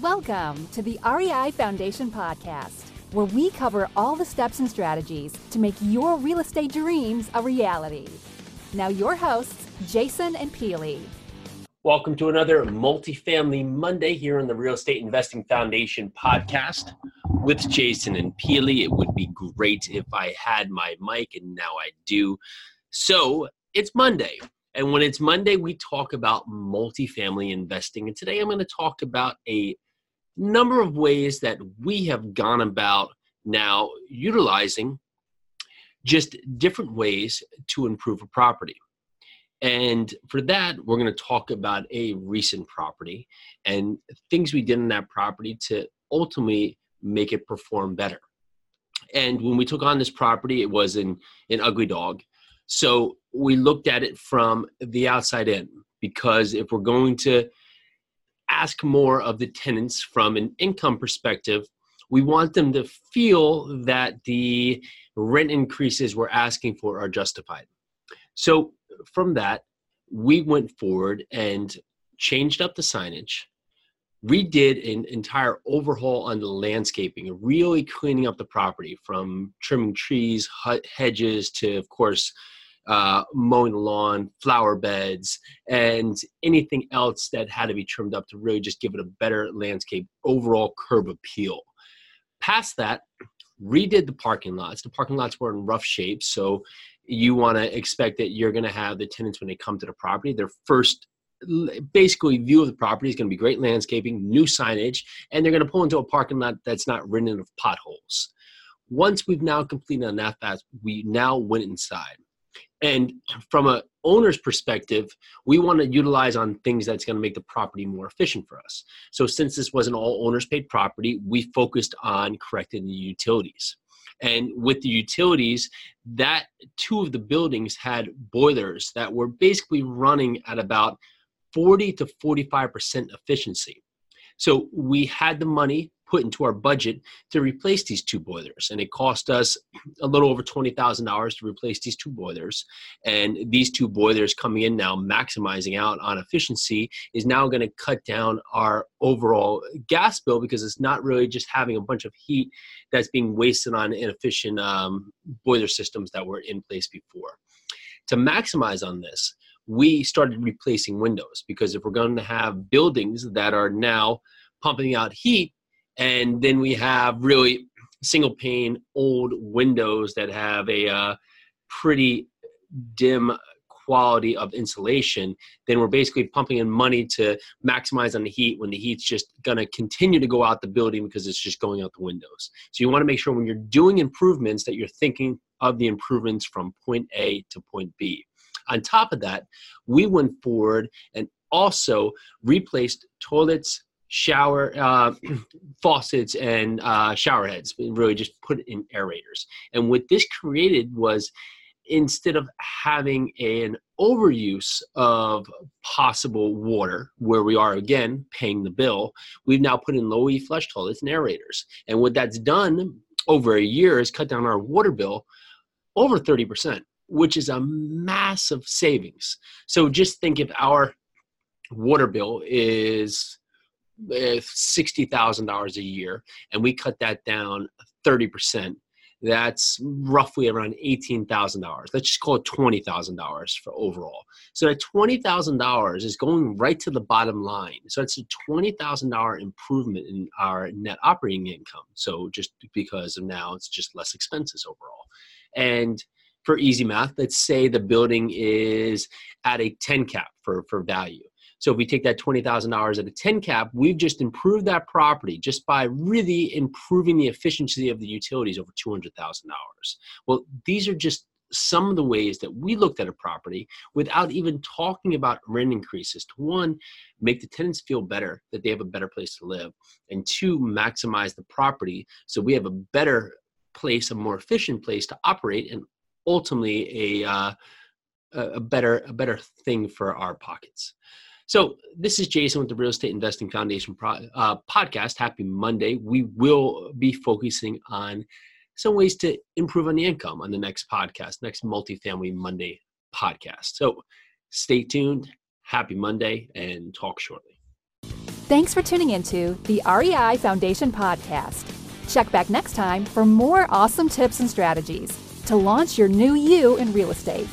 Welcome to the REI Foundation Podcast, where we cover all the steps and strategies to make your real estate dreams a reality. Now, your hosts, Jason and Peely. Welcome to another Multifamily Monday here on the Real Estate Investing Foundation podcast with Jason and Peely. It would be great if I had my mic, and now I do. So it's Monday. And when it's Monday, we talk about multifamily investing. And today I'm going to talk about a number of ways that we have gone about now utilizing just different ways to improve a property. And for that, we're going to talk about a recent property and things we did in that property to ultimately make it perform better. And when we took on this property, it was in an ugly dog. So we looked at it from the outside in because if we're going to ask more of the tenants from an income perspective, we want them to feel that the rent increases we're asking for are justified. So from that, we went forward and changed up the signage, We did an entire overhaul on the landscaping, really cleaning up the property from trimming trees, hedges to, of course, uh, mowing the lawn, flower beds, and anything else that had to be trimmed up to really just give it a better landscape overall curb appeal. Past that, redid the parking lots. The parking lots were in rough shape, so you want to expect that you're going to have the tenants when they come to the property, their first basically view of the property is going to be great landscaping, new signage, and they're going to pull into a parking lot that's not ridden of potholes. Once we've now completed on that fast, we now went inside. And from a owner's perspective, we want to utilize on things that's going to make the property more efficient for us. So since this was an all owners paid property, we focused on correcting the utilities. And with the utilities, that two of the buildings had boilers that were basically running at about 40 to 45% efficiency. So we had the money put into our budget to replace these two boilers. And it cost us a little over $20,000 to replace these two boilers. And these two boilers coming in now, maximizing out on efficiency, is now going to cut down our overall gas bill because it's not really just having a bunch of heat that's being wasted on inefficient um, boiler systems that were in place before. To maximize on this, we started replacing windows because if we're going to have buildings that are now pumping out heat, and then we have really single pane old windows that have a uh, pretty dim quality of insulation, then we're basically pumping in money to maximize on the heat when the heat's just going to continue to go out the building because it's just going out the windows. So you want to make sure when you're doing improvements that you're thinking of the improvements from point A to point B. On top of that, we went forward and also replaced toilets, shower uh, faucets and uh, shower heads. Really just put in aerators. And what this created was instead of having an overuse of possible water, where we are again paying the bill, we've now put in low E flush toilets and aerators. And what that's done over a year is cut down our water bill over 30%, which is a massive savings. So just think if our water bill is Eh, $60,000 a year and we cut that down 30%, that's roughly around $18,000. Let's just call it $20,000 for overall. So that $20,000 is going right to the bottom line. So it's a $20,000 improvement in our net operating income. So just because of now it's just less expenses overall. And for easy math, let's say the building is at a 10 cap for, for value. So if we take that $20,000 at a 10 cap, we've just improved that property just by really improving the efficiency of the utilities over $200,000. Well, these are just some of the ways that we looked at a property without even talking about rent increases. To one make the tenants feel better that they have a better place to live. And two maximize the property so we have a better place a more efficient place to operate and ultimately a uh, a better a better thing for our pockets so, this is Jason with the Real Estate Investing Foundation pro, uh, podcast. Happy Monday. We will be focusing on some ways to improve on the income on the next podcast, next Multifamily Monday podcast. So, stay tuned. Happy Monday and talk shortly. Thanks for tuning into the REI Foundation podcast. Check back next time for more awesome tips and strategies to launch your new you in real estate.